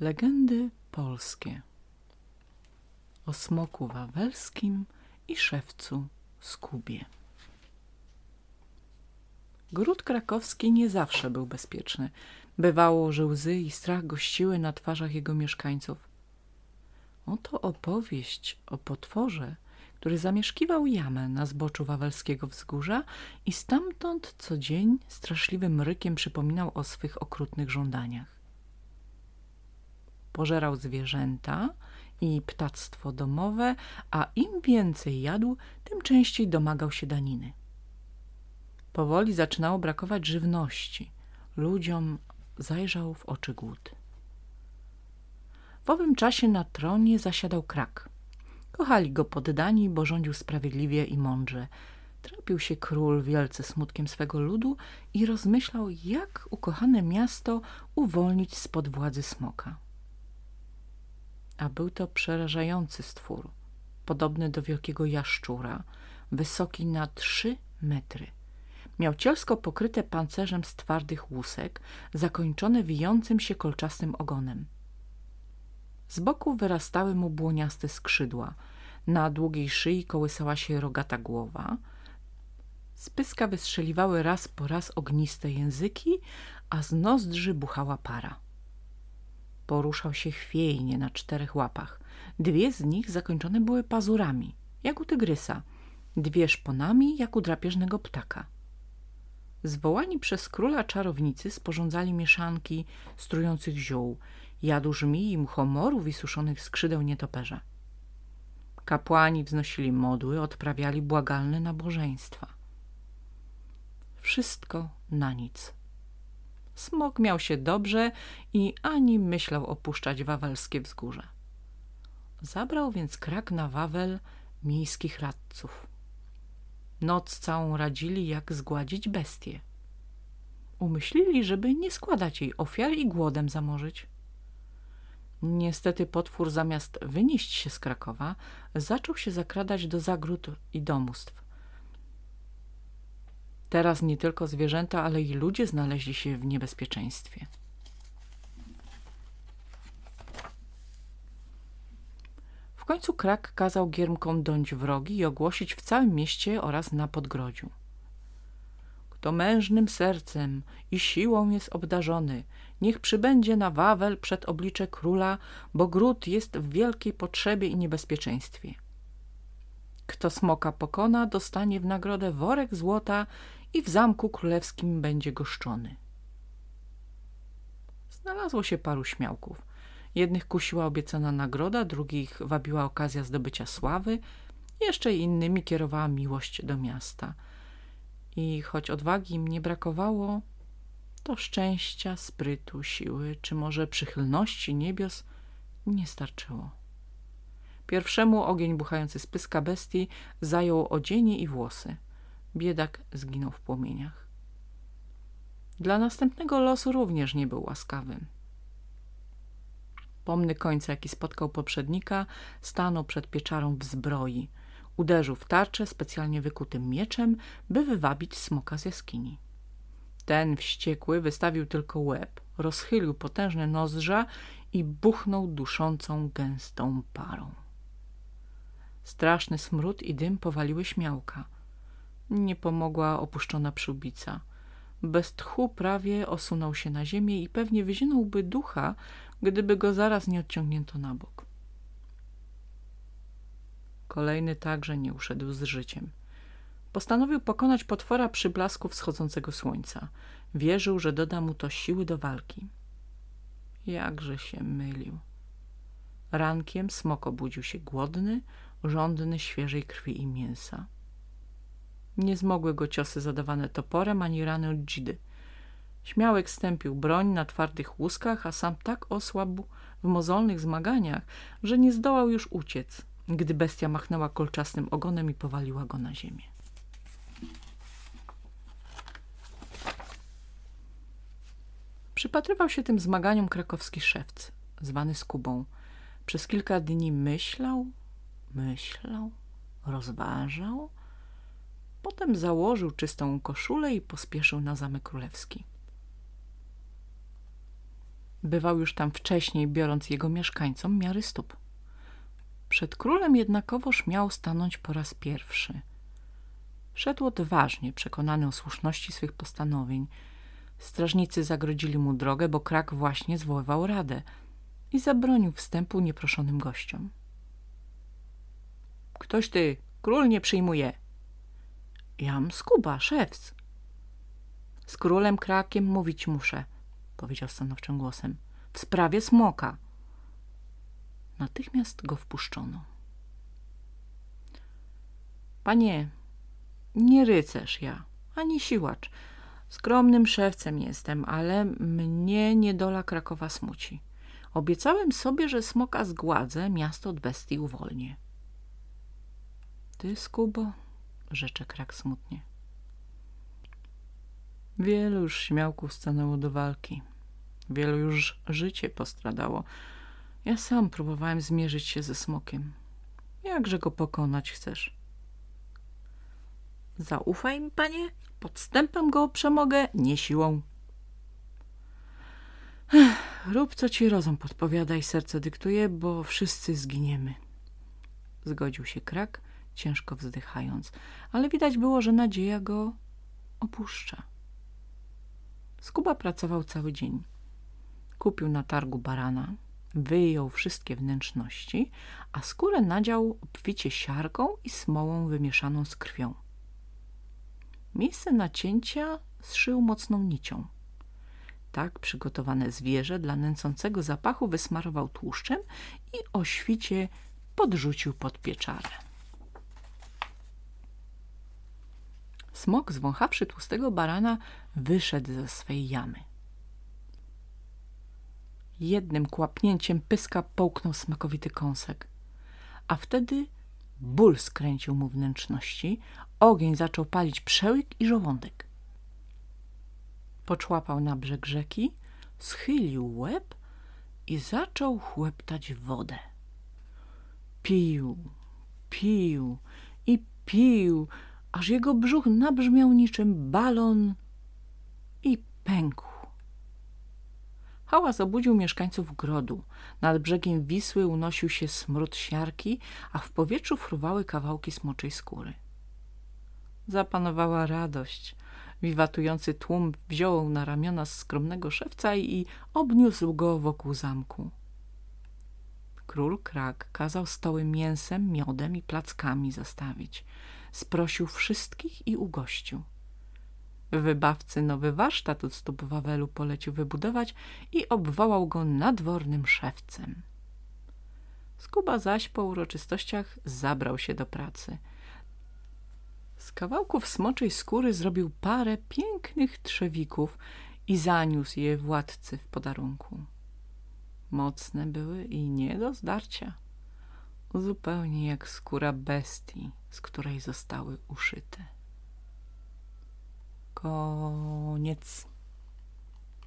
Legendy polskie o smoku wawelskim i szewcu Skubie. Gród krakowski nie zawsze był bezpieczny. Bywało, że łzy i strach gościły na twarzach jego mieszkańców. Oto opowieść o potworze, który zamieszkiwał jamę na zboczu wawelskiego wzgórza i stamtąd co dzień straszliwym rykiem przypominał o swych okrutnych żądaniach pożerał zwierzęta i ptactwo domowe, a im więcej jadł, tym częściej domagał się daniny. Powoli zaczynało brakować żywności. Ludziom zajrzał w oczy głód. W owym czasie na tronie zasiadał krak. Kochali go poddani, bo rządził sprawiedliwie i mądrze. Trapił się król wielce smutkiem swego ludu i rozmyślał, jak ukochane miasto uwolnić spod władzy smoka a był to przerażający stwór, podobny do wielkiego jaszczura, wysoki na trzy metry. Miał cielsko pokryte pancerzem z twardych łusek, zakończone wijącym się kolczastym ogonem. Z boku wyrastały mu błoniaste skrzydła, na długiej szyi kołysała się rogata głowa, z pyska wystrzeliwały raz po raz ogniste języki, a z nozdrzy buchała para. Poruszał się chwiejnie na czterech łapach. Dwie z nich zakończone były pazurami, jak u tygrysa, dwie szponami, jak u drapieżnego ptaka. Zwołani przez króla czarownicy sporządzali mieszanki strujących ziół, jadu żmii i muchomorów i suszonych skrzydeł nietoperza. Kapłani wznosili modły, odprawiali błagalne nabożeństwa. Wszystko na nic. Smok miał się dobrze i ani myślał opuszczać wawelskie wzgórze. Zabrał więc krak na Wawel miejskich radców. Noc całą radzili, jak zgładzić bestię. Umyślili, żeby nie składać jej ofiar i głodem zamorzyć. Niestety potwór zamiast wynieść się z Krakowa, zaczął się zakradać do zagród i domostw. Teraz nie tylko zwierzęta, ale i ludzie znaleźli się w niebezpieczeństwie. W końcu krak kazał giermkom dąć wrogi i ogłosić w całym mieście oraz na podgrodziu. Kto mężnym sercem i siłą jest obdarzony, niech przybędzie na Wawel przed oblicze króla, bo gród jest w wielkiej potrzebie i niebezpieczeństwie. Kto smoka pokona, dostanie w nagrodę worek złota i w zamku królewskim będzie goszczony. Znalazło się paru śmiałków. Jednych kusiła obiecana nagroda, drugich wabiła okazja zdobycia sławy, jeszcze innymi kierowała miłość do miasta. I choć odwagi im nie brakowało, to szczęścia, sprytu, siły, czy może przychylności niebios nie starczyło. Pierwszemu ogień buchający z pyska bestii zajął odzienie i włosy. Biedak zginął w płomieniach. Dla następnego losu również nie był łaskawym. Pomny końca, jaki spotkał poprzednika, stanął przed pieczarą w zbroi. Uderzył w tarczę specjalnie wykutym mieczem, by wywabić smoka z jaskini. Ten wściekły wystawił tylko łeb, rozchylił potężne nozdrza i buchnął duszącą, gęstą parą. Straszny smród i dym powaliły śmiałka – nie pomogła opuszczona przyłbica. Bez tchu prawie osunął się na ziemię i pewnie wyzionąłby ducha, gdyby go zaraz nie odciągnięto na bok. Kolejny także nie uszedł z życiem. Postanowił pokonać potwora przy blasku wschodzącego słońca. Wierzył, że doda mu to siły do walki. Jakże się mylił. Rankiem smok obudził się głodny, żądny świeżej krwi i mięsa. Nie zmogły go ciosy zadawane toporem ani rany od dzidy. Śmiałek stępił broń na twardych łuskach, a sam tak osłabł w mozolnych zmaganiach, że nie zdołał już uciec, gdy bestia machnęła kolczastym ogonem i powaliła go na ziemię. Przypatrywał się tym zmaganiom krakowski szewc, zwany Skubą. Przez kilka dni myślał, myślał, rozważał, Potem założył czystą koszulę i pospieszył na zamek królewski. Bywał już tam wcześniej, biorąc jego mieszkańcom miary stóp. Przed królem jednakowoż miał stanąć po raz pierwszy. Szedł odważnie, przekonany o słuszności swych postanowień. Strażnicy zagrodzili mu drogę, bo krak właśnie zwoływał radę i zabronił wstępu nieproszonym gościom. – Ktoś ty, król nie przyjmuje. – Jam skuba, szewc. – Z królem krakiem mówić muszę – powiedział stanowczym głosem. W sprawie smoka. Natychmiast go wpuszczono. Panie, nie rycerz ja, ani siłacz. Skromnym szewcem jestem, ale mnie niedola Krakowa smuci. Obiecałem sobie, że smoka zgładzę, miasto od bestii uwolnię. Ty, Skubo, rzecze Krak smutnie. Wielu już śmiałków stanęło do walki. Wielu już życie postradało. Ja sam próbowałem zmierzyć się ze smokiem. Jakże go pokonać chcesz? Zaufaj mi, panie. Podstępem go przemogę, nie siłą. Ech, rób, co ci rozum podpowiada i serce dyktuje, bo wszyscy zginiemy. Zgodził się krak, ciężko wzdychając, ale widać było, że nadzieja go opuszcza. Skuba pracował cały dzień. Kupił na targu barana, wyjął wszystkie wnętrzności, a skórę nadział obficie siarką i smołą wymieszaną z krwią. Miejsce nacięcia zszył mocną nicią. Tak przygotowane zwierzę dla nęcącego zapachu wysmarował tłuszczem i o świcie podrzucił pod pieczarę. Smok, zwąchawszy tłustego barana, wyszedł ze swej jamy. Jednym kłapnięciem pyska połknął smakowity kąsek, a wtedy ból skręcił mu wnętrzności, ogień zaczął palić przełyk i żołądek. Poczłapał na brzeg rzeki, schylił łeb i zaczął chłeptać wodę. Pił, pił i pił, aż jego brzuch nabrzmiał niczym balon i pękł. Hałas obudził mieszkańców grodu. Nad brzegiem Wisły unosił się smród siarki, a w powietrzu fruwały kawałki smoczej skóry. Zapanowała radość. Wiwatujący tłum wziął na ramiona skromnego szewca i obniósł go wokół zamku. Król Krak kazał stoły mięsem, miodem i plackami zastawić. Sprosił wszystkich i ugościł. Wybawcy nowy warsztat od stóp Wawelu polecił wybudować i obwołał go nadwornym szewcem. Skuba zaś po uroczystościach zabrał się do pracy. Z kawałków smoczej skóry zrobił parę pięknych trzewików i zaniósł je władcy w podarunku. Mocne były i nie do zdarcia. Zupełnie jak skóra bestii, z której zostały uszyte. Koniec.